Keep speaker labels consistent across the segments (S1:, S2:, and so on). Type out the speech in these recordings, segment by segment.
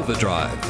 S1: Overdrive.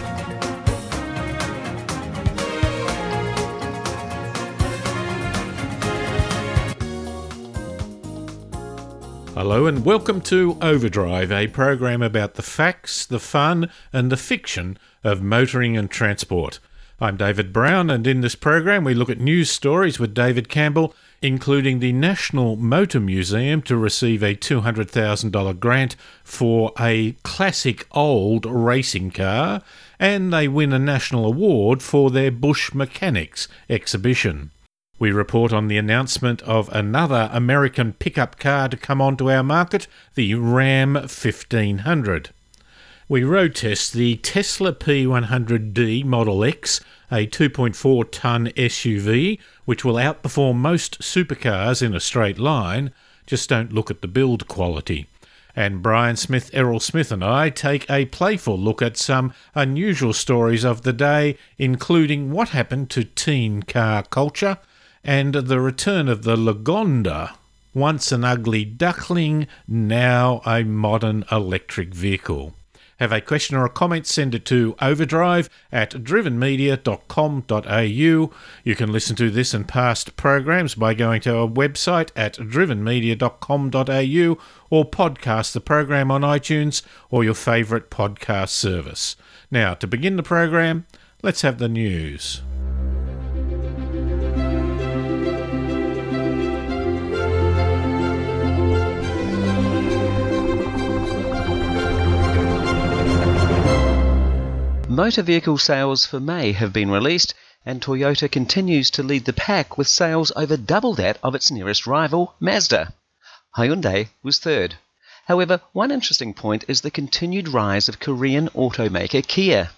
S2: Hello and welcome to Overdrive, a program about the facts, the fun, and the fiction of motoring and transport. I'm David Brown, and in this program, we look at news stories with David Campbell, including the National Motor Museum to receive a $200,000 grant for a classic old racing car, and they win a national award for their Bush Mechanics exhibition. We report on the announcement of another American pickup car to come onto our market, the Ram 1500. We road test the Tesla P100D Model X, a 2.4 tonne SUV which will outperform most supercars in a straight line. Just don't look at the build quality. And Brian Smith, Errol Smith, and I take a playful look at some unusual stories of the day, including what happened to teen car culture and the return of the Lagonda, once an ugly duckling, now a modern electric vehicle. Have a question or a comment, send it to overdrive at drivenmedia.com.au. You can listen to this and past programs by going to our website at drivenmedia.com.au or podcast the program on iTunes or your favourite podcast service. Now, to begin the program, let's have the news.
S3: Motor vehicle sales for May have been released, and Toyota continues to lead the pack with sales over double that of its nearest rival, Mazda. Hyundai was third. However, one interesting point is the continued rise of Korean automaker Kia.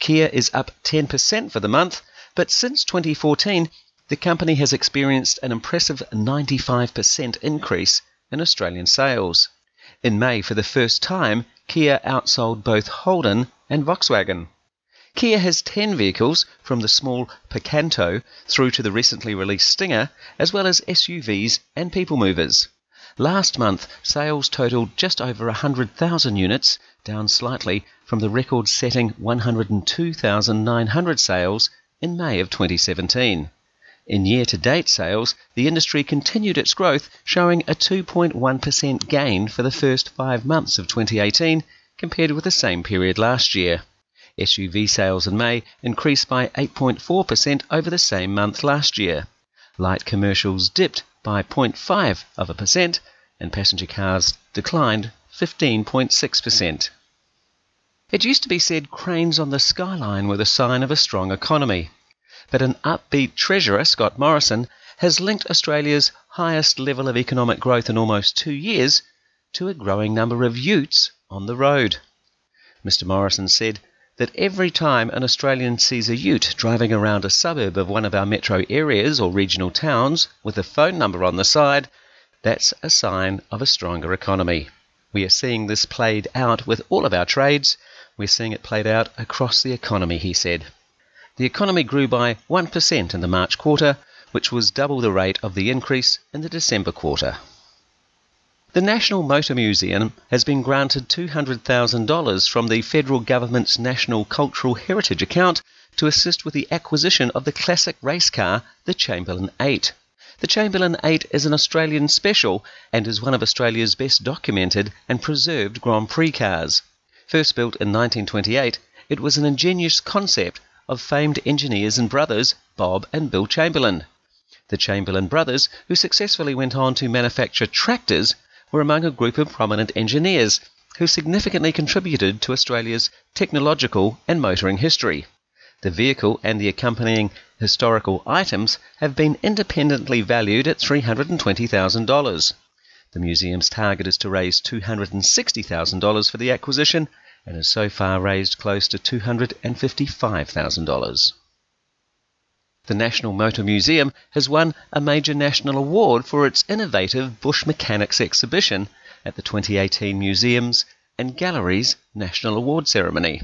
S3: Kia is up 10% for the month, but since 2014, the company has experienced an impressive 95% increase in Australian sales. In May, for the first time, Kia outsold both Holden and Volkswagen. Kia has 10 vehicles, from the small Picanto through to the recently released Stinger, as well as SUVs and people movers. Last month, sales totaled just over 100,000 units, down slightly from the record setting 102,900 sales in May of 2017. In year to date sales, the industry continued its growth, showing a 2.1% gain for the first five months of 2018 compared with the same period last year. SUV sales in May increased by 8.4% over the same month last year. Light commercials dipped by 0.5 of a percent and passenger cars declined 15.6%. It used to be said cranes on the skyline were the sign of a strong economy. But an upbeat Treasurer, Scott Morrison, has linked Australia's highest level of economic growth in almost two years to a growing number of utes on the road. Mr. Morrison said that every time an Australian sees a ute driving around a suburb of one of our metro areas or regional towns with a phone number on the side, that's a sign of a stronger economy. We are seeing this played out with all of our trades. We're seeing it played out across the economy, he said. The economy grew by 1% in the March quarter, which was double the rate of the increase in the December quarter. The National Motor Museum has been granted $200,000 from the federal government's National Cultural Heritage account to assist with the acquisition of the classic race car, the Chamberlain 8. The Chamberlain 8 is an Australian special and is one of Australia's best documented and preserved Grand Prix cars. First built in 1928, it was an ingenious concept of famed engineers and brothers Bob and Bill Chamberlain. The Chamberlain brothers, who successfully went on to manufacture tractors, were among a group of prominent engineers who significantly contributed to Australia's technological and motoring history. The vehicle and the accompanying historical items have been independently valued at $320,000. The museum's target is to raise $260,000 for the acquisition and has so far raised close to $255,000. The National Motor Museum has won a major national award for its innovative Bush Mechanics exhibition at the 2018 Museums and Galleries National Award Ceremony.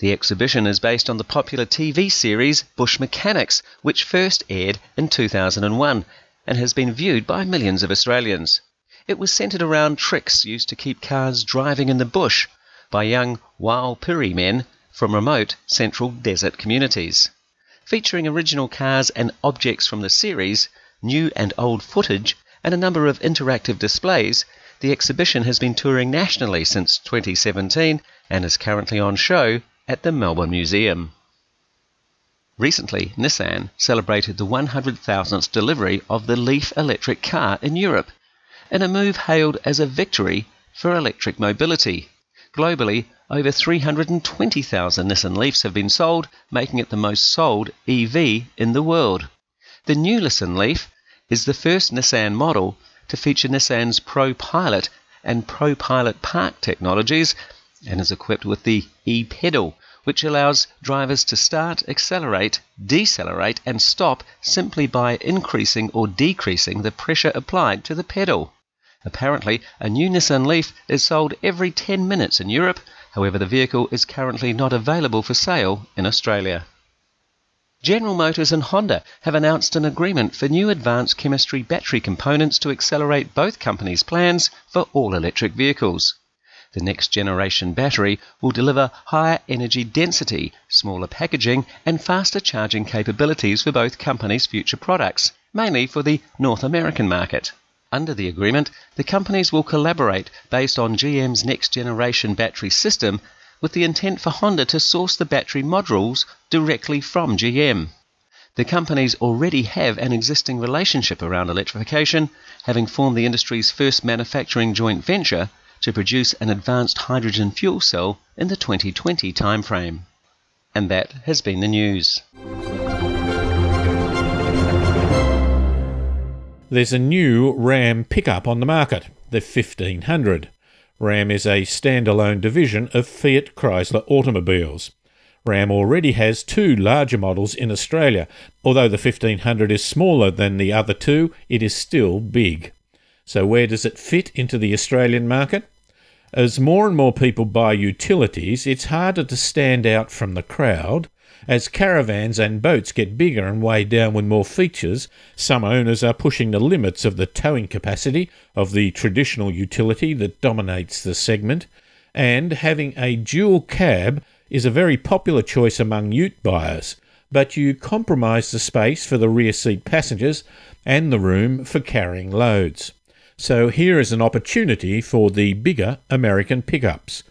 S3: The exhibition is based on the popular TV series Bush Mechanics, which first aired in 2001 and has been viewed by millions of Australians. It was centered around tricks used to keep cars driving in the bush by young Warlpiri men from remote central desert communities. Featuring original cars and objects from the series, new and old footage, and a number of interactive displays, the exhibition has been touring nationally since 2017 and is currently on show at the Melbourne Museum. Recently, Nissan celebrated the 100,000th delivery of the Leaf electric car in Europe, in a move hailed as a victory for electric mobility. Globally, over 320,000 Nissan Leafs have been sold, making it the most sold EV in the world. The new Nissan Leaf is the first Nissan model to feature Nissan's Pro Pilot and Pro Pilot Park technologies and is equipped with the e pedal, which allows drivers to start, accelerate, decelerate, and stop simply by increasing or decreasing the pressure applied to the pedal. Apparently, a new Nissan Leaf is sold every 10 minutes in Europe, however, the vehicle is currently not available for sale in Australia. General Motors and Honda have announced an agreement for new advanced chemistry battery components to accelerate both companies' plans for all electric vehicles. The next generation battery will deliver higher energy density, smaller packaging, and faster charging capabilities for both companies' future products, mainly for the North American market. Under the agreement, the companies will collaborate based on GM's next generation battery system with the intent for Honda to source the battery modules directly from GM. The companies already have an existing relationship around electrification, having formed the industry's first manufacturing joint venture to produce an advanced hydrogen fuel cell in the 2020 timeframe. And that has been the news.
S2: There's a new Ram pickup on the market, the 1500. Ram is a standalone division of Fiat Chrysler Automobiles. Ram already has two larger models in Australia. Although the 1500 is smaller than the other two, it is still big. So, where does it fit into the Australian market? As more and more people buy utilities, it's harder to stand out from the crowd. As caravans and boats get bigger and weighed down with more features, some owners are pushing the limits of the towing capacity of the traditional utility that dominates the segment, and having a dual cab is a very popular choice among ute buyers, but you compromise the space for the rear seat passengers and the room for carrying loads. So here is an opportunity for the bigger American pickups.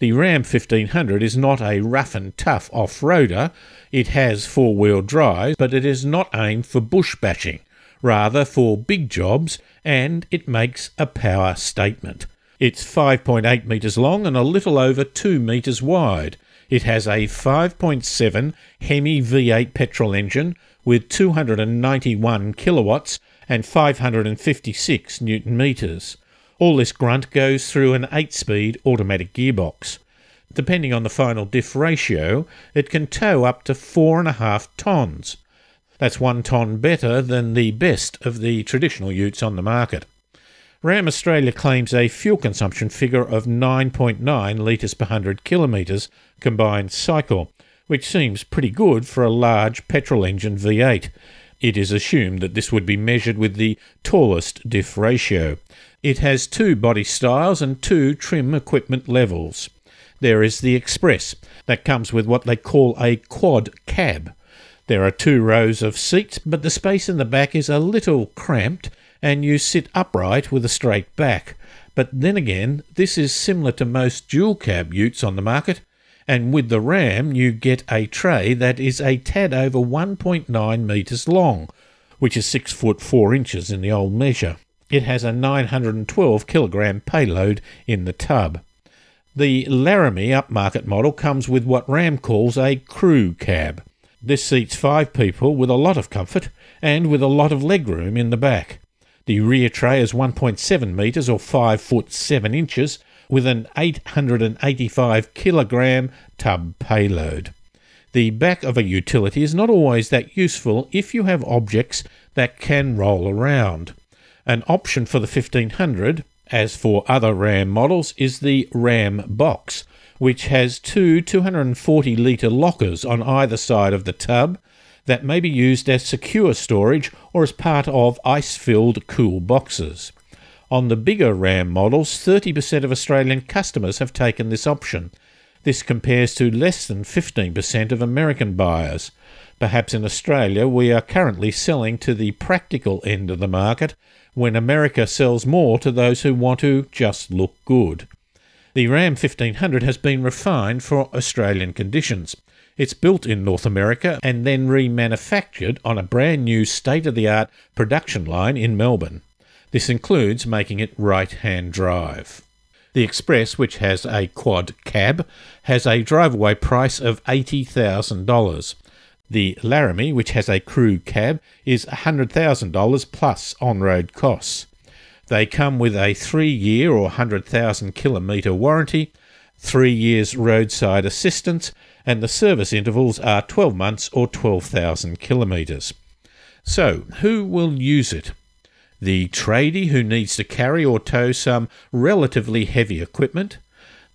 S2: The Ram 1500 is not a rough and tough off-roader. It has four-wheel drive, but it is not aimed for bush bashing, rather for big jobs, and it makes a power statement. It's 5.8 metres long and a little over 2 metres wide. It has a 5.7 Hemi V8 petrol engine with 291 kilowatts and 556 newton metres. All this grunt goes through an 8 speed automatic gearbox. Depending on the final diff ratio, it can tow up to 4.5 tonnes. That's one tonne better than the best of the traditional utes on the market. Ram Australia claims a fuel consumption figure of 9.9 litres per 100 kilometres combined cycle, which seems pretty good for a large petrol engine V8. It is assumed that this would be measured with the tallest diff ratio. It has two body styles and two trim equipment levels. There is the Express, that comes with what they call a quad cab. There are two rows of seats, but the space in the back is a little cramped, and you sit upright with a straight back. But then again, this is similar to most dual cab utes on the market, and with the Ram, you get a tray that is a tad over 1.9 metres long, which is 6 foot 4 inches in the old measure. It has a 912 kilogram payload in the tub. The Laramie upmarket model comes with what Ram calls a crew cab. This seats five people with a lot of comfort and with a lot of legroom in the back. The rear tray is 1.7 metres or 5 foot 7 inches with an 885 kilogram tub payload. The back of a utility is not always that useful if you have objects that can roll around. An option for the 1500, as for other RAM models, is the RAM box, which has two 240 litre lockers on either side of the tub that may be used as secure storage or as part of ice filled cool boxes. On the bigger RAM models, 30% of Australian customers have taken this option. This compares to less than 15% of American buyers. Perhaps in Australia we are currently selling to the practical end of the market, when America sells more to those who want to just look good. The Ram 1500 has been refined for Australian conditions. It's built in North America and then remanufactured on a brand new state of the art production line in Melbourne. This includes making it right hand drive. The Express, which has a quad cab, has a drive-away price of $80,000. The Laramie, which has a crew cab, is $100,000 plus on road costs. They come with a three year or 100,000 kilometre warranty, three years roadside assistance, and the service intervals are 12 months or 12,000 kilometres. So, who will use it? The tradie who needs to carry or tow some relatively heavy equipment,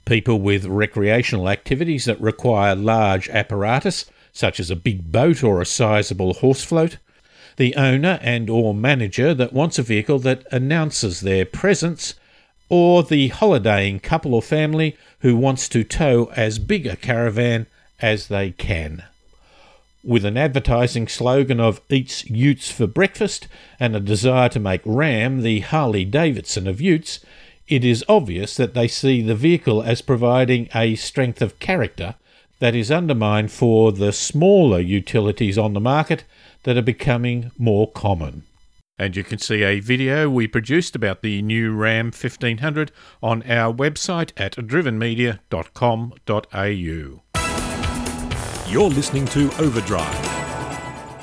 S2: people with recreational activities that require large apparatus, such as a big boat or a sizable horse float, the owner and or manager that wants a vehicle that announces their presence, or the holidaying couple or family who wants to tow as big a caravan as they can. With an advertising slogan of Eats Utes for Breakfast and a desire to make Ram the Harley Davidson of Utes, it is obvious that they see the vehicle as providing a strength of character that is undermined for the smaller utilities on the market that are becoming more common. And you can see a video we produced about the new Ram 1500 on our website at drivenmedia.com.au.
S1: You're listening to Overdrive.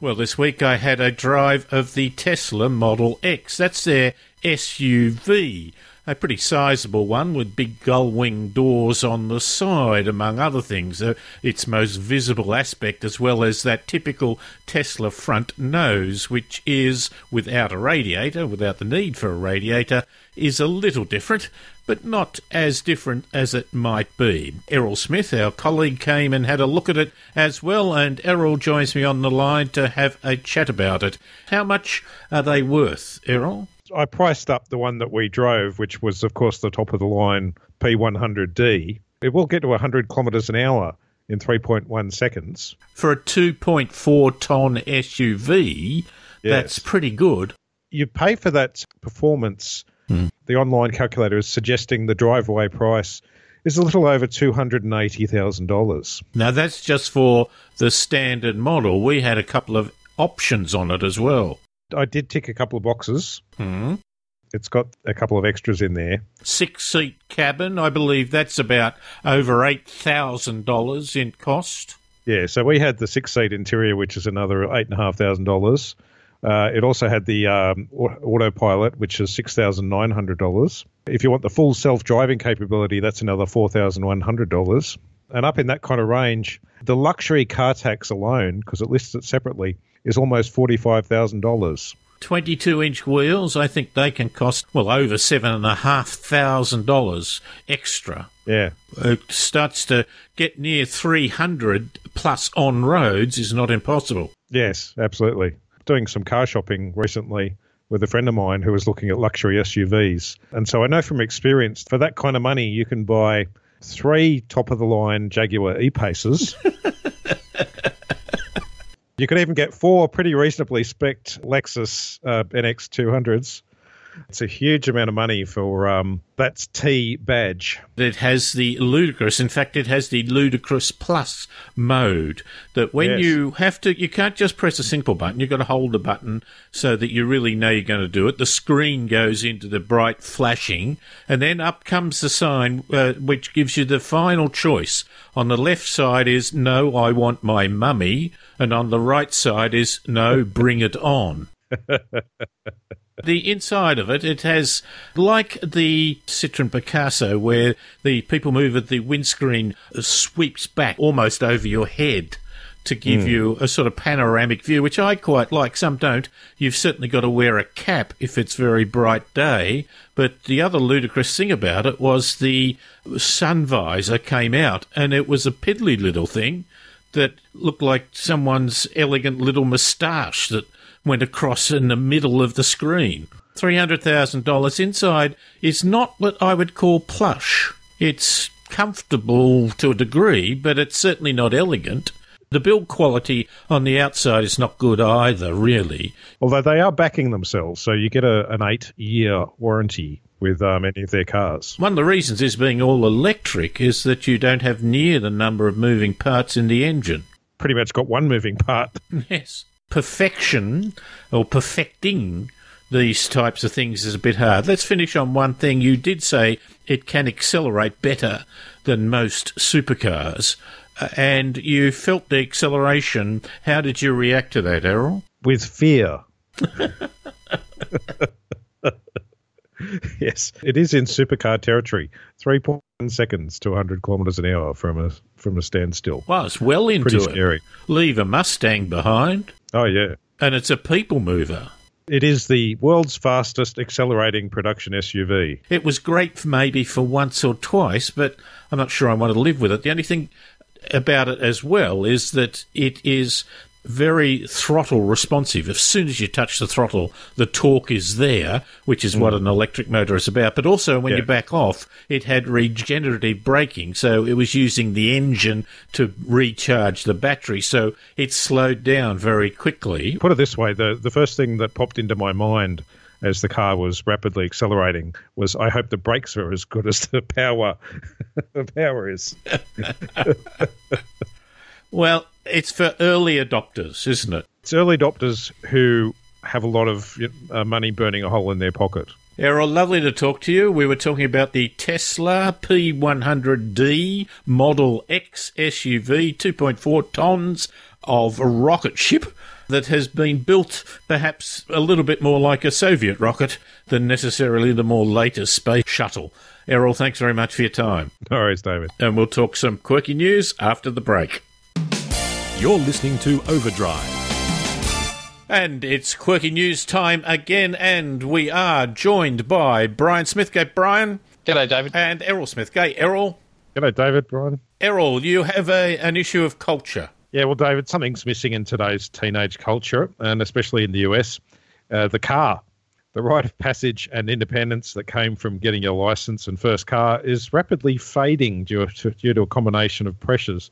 S2: Well, this week I had a drive of the Tesla Model X. That's their SUV a pretty sizable one with big gull wing doors on the side, among other things. Uh, its most visible aspect, as well as that typical Tesla front nose, which is without a radiator, without the need for a radiator, is a little different, but not as different as it might be. Errol Smith, our colleague, came and had a look at it as well, and Errol joins me on the line to have a chat about it. How much are they worth, Errol?
S4: I priced up the one that we drove, which was, of course, the top of the line P100D. It will get to 100 kilometres an hour in 3.1 seconds.
S2: For a 2.4 tonne SUV, yes. that's pretty good.
S4: You pay for that performance. Hmm. The online calculator is suggesting the driveway price is a little over $280,000.
S2: Now, that's just for the standard model. We had a couple of options on it as well.
S4: I did tick a couple of boxes.
S2: Mm.
S4: It's got a couple of extras in there.
S2: Six seat cabin, I believe that's about over eight thousand dollars in cost.
S4: Yeah, so we had the six seat interior, which is another eight and a half thousand dollars. Uh, it also had the um, autopilot, which is six thousand nine hundred dollars. If you want the full self driving capability, that's another four thousand one hundred dollars. And up in that kind of range, the luxury car tax alone, because it lists it separately, is almost $45,000.
S2: 22 inch wheels, I think they can cost, well, over $7,500 extra.
S4: Yeah.
S2: It starts to get near 300 plus on roads is not impossible.
S4: Yes, absolutely. Doing some car shopping recently with a friend of mine who was looking at luxury SUVs. And so I know from experience, for that kind of money, you can buy three top of the line Jaguar E Paces. You could even get four pretty reasonably spec'd Lexus uh, NX 200s. It's a huge amount of money for um, that's T badge.
S2: It has the ludicrous. In fact, it has the ludicrous plus mode. That when yes. you have to, you can't just press a simple button. You've got to hold the button so that you really know you're going to do it. The screen goes into the bright flashing, and then up comes the sign uh, which gives you the final choice. On the left side is no, I want my mummy, and on the right side is no, bring it on. the inside of it, it has, like the Citroen Picasso, where the people mover, the windscreen sweeps back almost over your head to give mm. you a sort of panoramic view, which I quite like. Some don't. You've certainly got to wear a cap if it's very bright day. But the other ludicrous thing about it was the sun visor came out, and it was a piddly little thing that looked like someone's elegant little moustache that went across in the middle of the screen. $300,000 inside is not what I would call plush. It's comfortable to a degree, but it's certainly not elegant. The build quality on the outside is not good either, really.
S4: Although they are backing themselves, so you get a, an eight year warranty with uh, many of their cars.
S2: One of the reasons is being all electric is that you don't have near the number of moving parts in the engine.
S4: Pretty much got one moving part.
S2: Yes. Perfection or perfecting these types of things is a bit hard. Let's finish on one thing. You did say it can accelerate better than most supercars, uh, and you felt the acceleration. How did you react to that, Errol?
S4: With fear. yes, it is in supercar territory. 3.1 seconds to 100 kilometres an hour from a from a standstill.
S2: Well, it's well into
S4: Pretty
S2: it.
S4: scary.
S2: Leave a Mustang behind,
S4: Oh, yeah.
S2: and it's a people mover.
S4: It is the world's fastest accelerating production SUV.
S2: It was great for maybe for once or twice, but I'm not sure I want to live with it. The only thing about it as well is that it is very throttle responsive. As soon as you touch the throttle, the torque is there, which is what mm. an electric motor is about. But also when
S4: Yeah.
S2: you back off, it had regenerative braking, so it was using the engine to recharge the battery, so it slowed down very quickly.
S4: Put it this way the, the first thing that popped into my mind as the car was rapidly accelerating was I hope the brakes are as good as the power the power is.
S2: Well, it's for early adopters, isn't it?
S4: It's early adopters who have a lot of uh, money burning a hole in their pocket.
S2: Errol, lovely to talk to you. We were talking about the Tesla P100D Model X SUV, 2.4 tons of rocket ship that has been built perhaps a little bit more like a Soviet rocket than necessarily the more latest space shuttle. Errol, thanks very much for your time.
S4: No worries, David.
S2: And we'll talk some quirky news after the break.
S1: You're listening to Overdrive.
S2: And it's quirky news time again, and we are joined by Brian Smithgate. Brian
S5: G'day, David.
S2: and Errol Smithgate. Errol,
S4: G'day, David, Brian.
S2: Errol, you have a, an issue of culture.
S4: Yeah, well, David, something's missing in today's teenage culture, and especially in the US. Uh, the car, the rite of passage and independence that came from getting your license and first car is rapidly fading due to, due to a combination of pressures.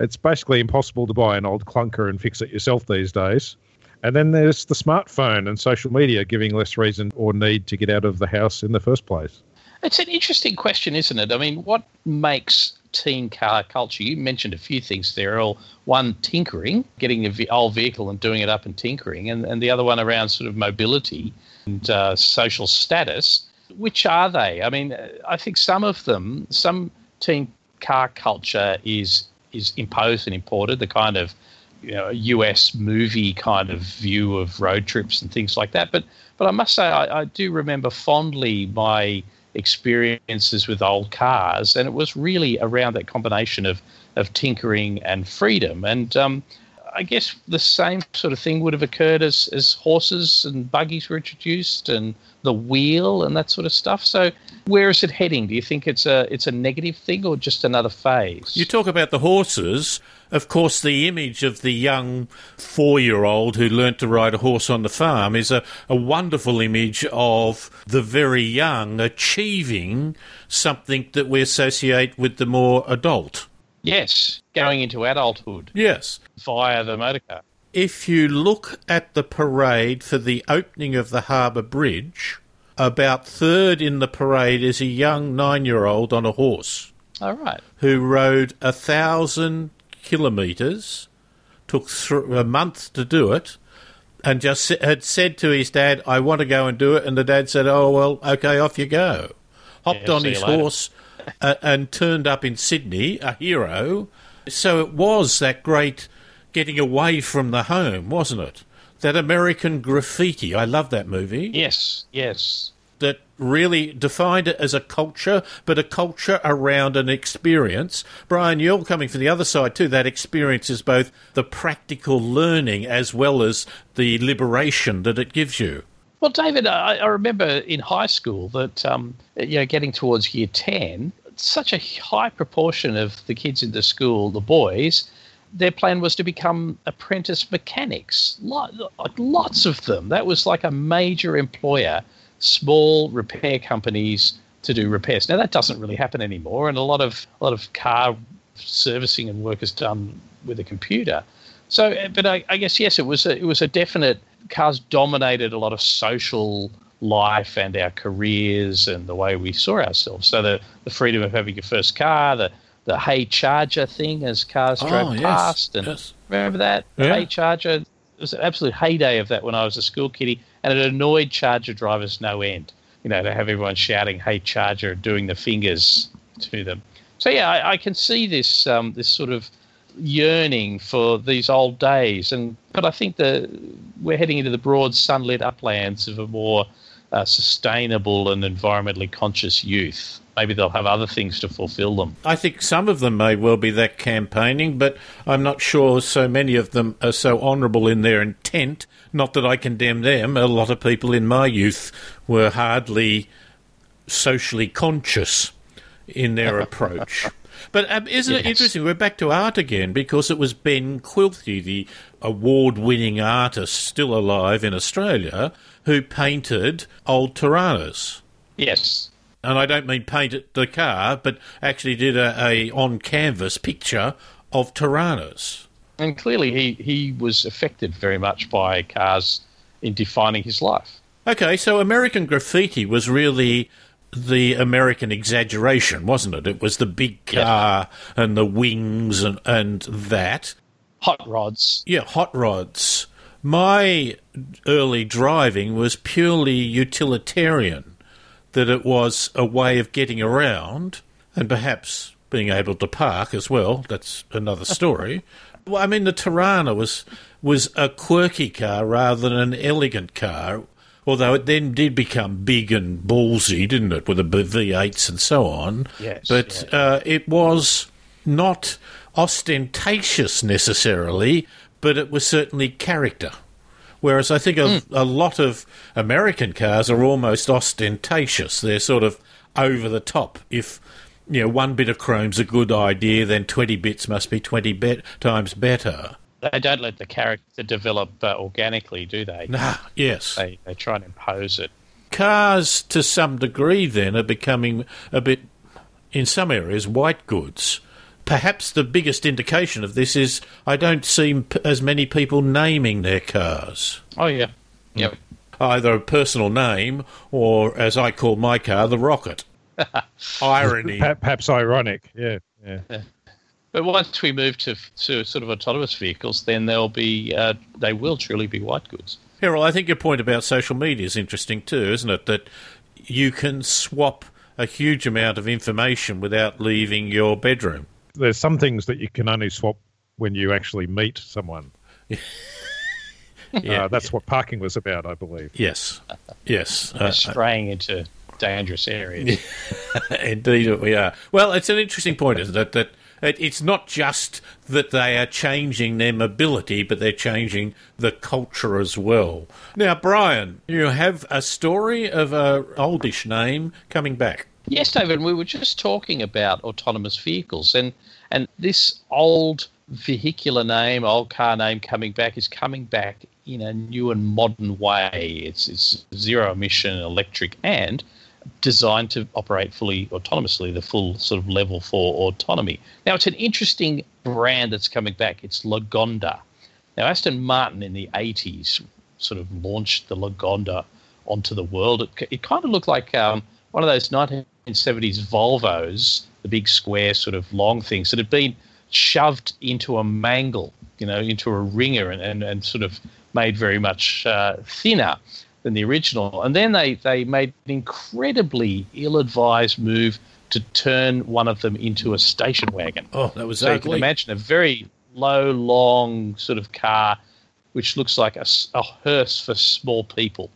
S4: It's basically impossible to buy an old clunker and fix it yourself these days. And then there's the smartphone and social media giving less reason or need to get out of the house in the first place.
S5: It's an interesting question, isn't it? I mean, what makes teen car culture? You mentioned a few things there. All one, tinkering, getting a ve- old vehicle and doing it up and tinkering, and, and the other one around sort of mobility and uh, social status. Which are they? I mean, I think some of them, some teen car culture is is imposed and imported. The kind of you know, US movie kind of view of road trips and things like that. But but I must say, I, I do remember fondly my experiences with old cars, and it was really around that combination of of tinkering and freedom. And um, I guess the same sort of thing would have occurred as as horses and buggies were introduced, and the wheel and that sort of stuff. So where is it heading? Do you think it's a it's a negative thing or just another phase?
S2: You talk about the horses. Of course, the image of the young four year old who learnt to ride a horse on the farm is a, a wonderful image of the very young achieving something that we associate with the more adult.
S5: Yes, going into adulthood
S2: Yes.
S5: via the motorcar.
S2: If you look at the parade for the opening of the Harbour Bridge, about third in the parade is a young nine year old on a horse
S5: All right.
S2: who rode a thousand kilometres, took th- a month to do it, and just had said to his dad, I want to go and do it. And the dad said, Oh, well, okay, off you go. Hopped
S5: Yeah,
S2: on his
S5: later.
S2: uh, and turned up in Sydney, a hero. So it was that great getting away from the home, wasn't it? That American graffiti. I love that movie
S5: Yes, yes.
S2: that really defined it as a culture, but a culture around an experience. Brian, you're coming from the other side too. That experience is both the practical learning as well as the liberation that it gives you.
S5: Well, David, I, I remember in high school that um, you know, getting towards year ten, such a high proportion of the kids in the school, the boys, their plan was to become apprentice mechanics. Lot, lots of them. That was like a major employer. Small repair companies to do repairs. Now that doesn't really happen anymore, and a lot of a lot of car servicing and work is done with a computer. So, uh, but I, I guess yes, it was a, it was a definite. Cars dominated a lot of social life and our careers and the way we saw ourselves. So the the freedom of having your first car, the the hey charger thing as cars drove
S2: Oh, yes,
S5: past, and
S2: yes.
S5: remember that
S2: Yeah.
S5: hey charger. It was an absolute heyday of that when I was a school kiddie, and it annoyed charger drivers no end. You know, to have everyone shouting "Hey Charger," doing the fingers to them. So yeah, I, I can see this um, this sort of yearning for these old days, and but I think that we're heading into the broad sunlit uplands of a more uh, sustainable and environmentally conscious youth. Maybe they'll have other things to fulfil them.
S2: I think some of them may well be that campaigning, but I'm not sure so many of them are so honourable in their intent. Not that I condemn them. A lot of people in my youth were hardly socially conscious in their approach. But um, isn't it interesting? We're back to art again because it was Ben Quilty, the award winning artist still alive in Australia, who painted old Toranas
S5: Yes,
S2: and I don't mean painted the car, but actually did a, a on canvas picture of Toranas.
S5: and clearly he he was affected very much by cars in defining his life.
S2: Okay, so American graffiti was really the American exaggeration, wasn't it? It was the big car and the wings and, and that.
S5: Hot rods.
S2: Yeah, hot rods. My early driving was purely utilitarian, that it was a way of getting around and perhaps being able to park as well. That's another story. well, I mean, the Torana was was a quirky car rather than an elegant car, although it then did become big and ballsy, didn't it, with the V8s and so on.
S5: Yes,
S2: But uh, it was not ostentatious necessarily, but it was certainly character. Whereas I think a, a lot of American cars are almost ostentatious. They're sort of over the top. If you know one bit of chrome's a good idea, then twenty bits must be twenty times better.
S5: They don't let the character develop uh, organically, do they?
S2: Nah, yes.
S5: They, they try and impose it.
S2: Cars, to some degree, then are becoming a bit, in some areas, white goods. Perhaps the biggest indication of this is I don't see p- as many people naming their cars.
S5: Oh yeah, yep.
S2: either a personal name or, as I call my car, the Rocket. Irony.
S4: Perhaps ironic. Yeah, yeah.
S5: But once we move to to sort of autonomous vehicles, then they'll be uh, they will truly be white goods.
S2: Errol, I think your point about social media is interesting too, isn't it? That you can swap a huge amount of information without leaving your bedroom.
S4: There's some things that you can only swap when you actually meet someone.
S2: Yeah.
S4: Uh, that's what parking was about, I believe.
S2: yes. Yes.
S5: They're
S2: Uh,
S5: straying into dangerous areas.
S2: Indeed, we are. Well, it's an interesting point, isn't it? That it, it's not just that they are changing their mobility, but they're changing the culture as well. Now, Brian, you have a story of a oldish name coming back.
S5: Yes, David, we were just talking about autonomous vehicles, and and this old vehicular name, old car name coming back is coming back in a new and modern way. It's it's zero emission, electric, and designed to operate fully autonomously, the full sort of level four autonomy. Now, it's an interesting brand that's coming back. It's Lagonda. Now, Aston Martin in the 80s sort of launched the Lagonda onto the world. It, it kind of looked like um, one of those 1970s Volvos, the big square sort of long things that had been shoved into a mangle, you know, into a wringer and, and, and sort of made very much uh, thinner than the original. And then they, they made an incredibly ill advised move to turn one of them into a station wagon.
S2: Oh, that was
S5: So you can imagine a very low, long sort of car, which looks like a, a hearse for small people.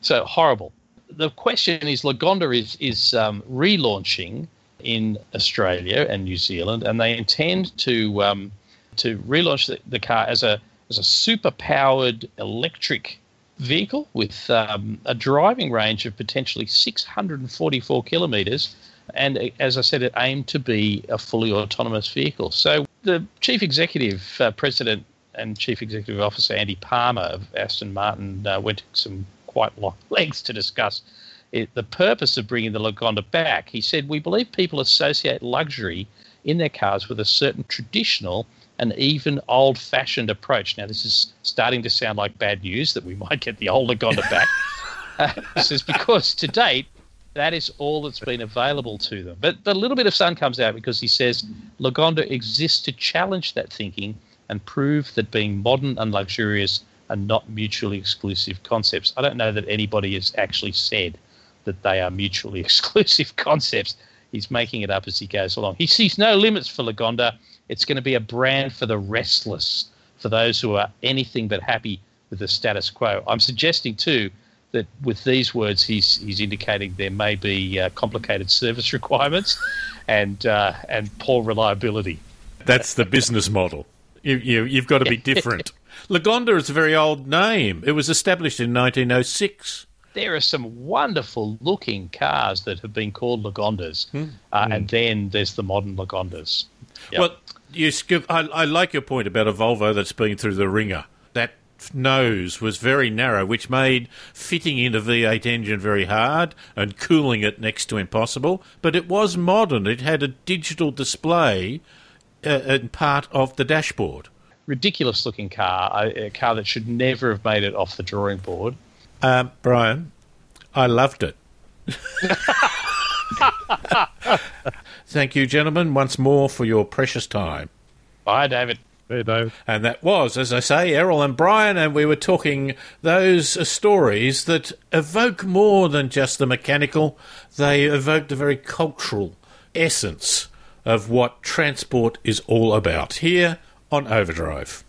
S5: So horrible. The question is, Lagonda is is um, relaunching in Australia and New Zealand, and they intend to um, to relaunch the, the car as a as a super powered electric vehicle with um, a driving range of potentially 644 kilometres. And uh, as I said, it aimed to be a fully autonomous vehicle. So the chief executive, uh, president, and chief executive officer Andy Palmer of Aston Martin uh, went to some quite long lengths to discuss it, the purpose of bringing the Lagonda back. He said, We believe people associate luxury in their cars with a certain traditional and even old fashioned approach. Now, this is starting to sound like bad news that we might get the old Lagonda back. uh, this is because to date, that is all that's been available to them. But, a little bit of sun comes out because he says Lagonda exists to challenge that thinking and prove that being modern and luxurious are not mutually exclusive concepts. I don't know that anybody has actually said that they are mutually exclusive concepts. He's making it up as he goes along. He sees no limits for Lagonda. It's going to be a brand for the restless, for those who are anything but happy with the status quo. I'm suggesting too that with these words, he's he's indicating there may be uh, complicated service requirements and uh, and poor reliability.
S2: That's the business model. You, you, you've got to be different. Lagonda is a very old name. It was established in 1906
S5: there are some wonderful looking cars that have been called Lagondas, mm. Uh, and then there's the modern Lagondas.
S2: Yep. Well, you skip, I, I, like your point about a Volvo that's been through the wringer. That nose was very narrow, which made fitting in a V8 engine very hard and cooling it next to impossible. But it was modern. It had a digital display uh, and part of the dashboard.
S5: Ridiculous looking car, a, a car that should never have made it off the drawing board.
S2: Uh, Brian, I loved it. Thank you, gentlemen, once more for your precious time.
S5: Bye, David.
S4: Hey, Dave.
S2: And that was, as I say, Errol and Brian, and we were talking those uh, stories that evoke more than just the mechanical. They evoke the very cultural essence of what transport is all about here on Overdrive.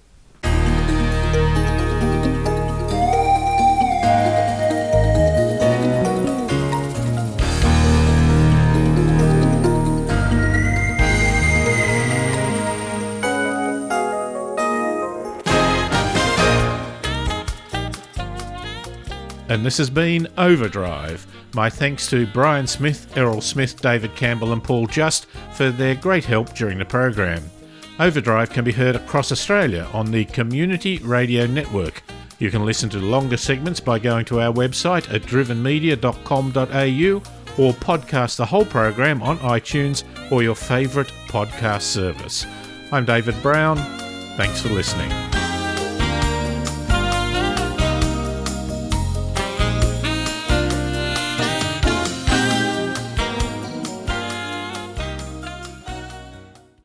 S2: This has been Overdrive. My thanks to Brian Smith, Errol Smith, David Campbell, and Paul Just for their great help during the program. Overdrive can be heard across Australia on the Community Radio Network. You can listen to longer segments by going to our website at drivenmedia.com.au or podcast the whole program on iTunes or your favourite podcast service. I'm David Brown. Thanks for listening.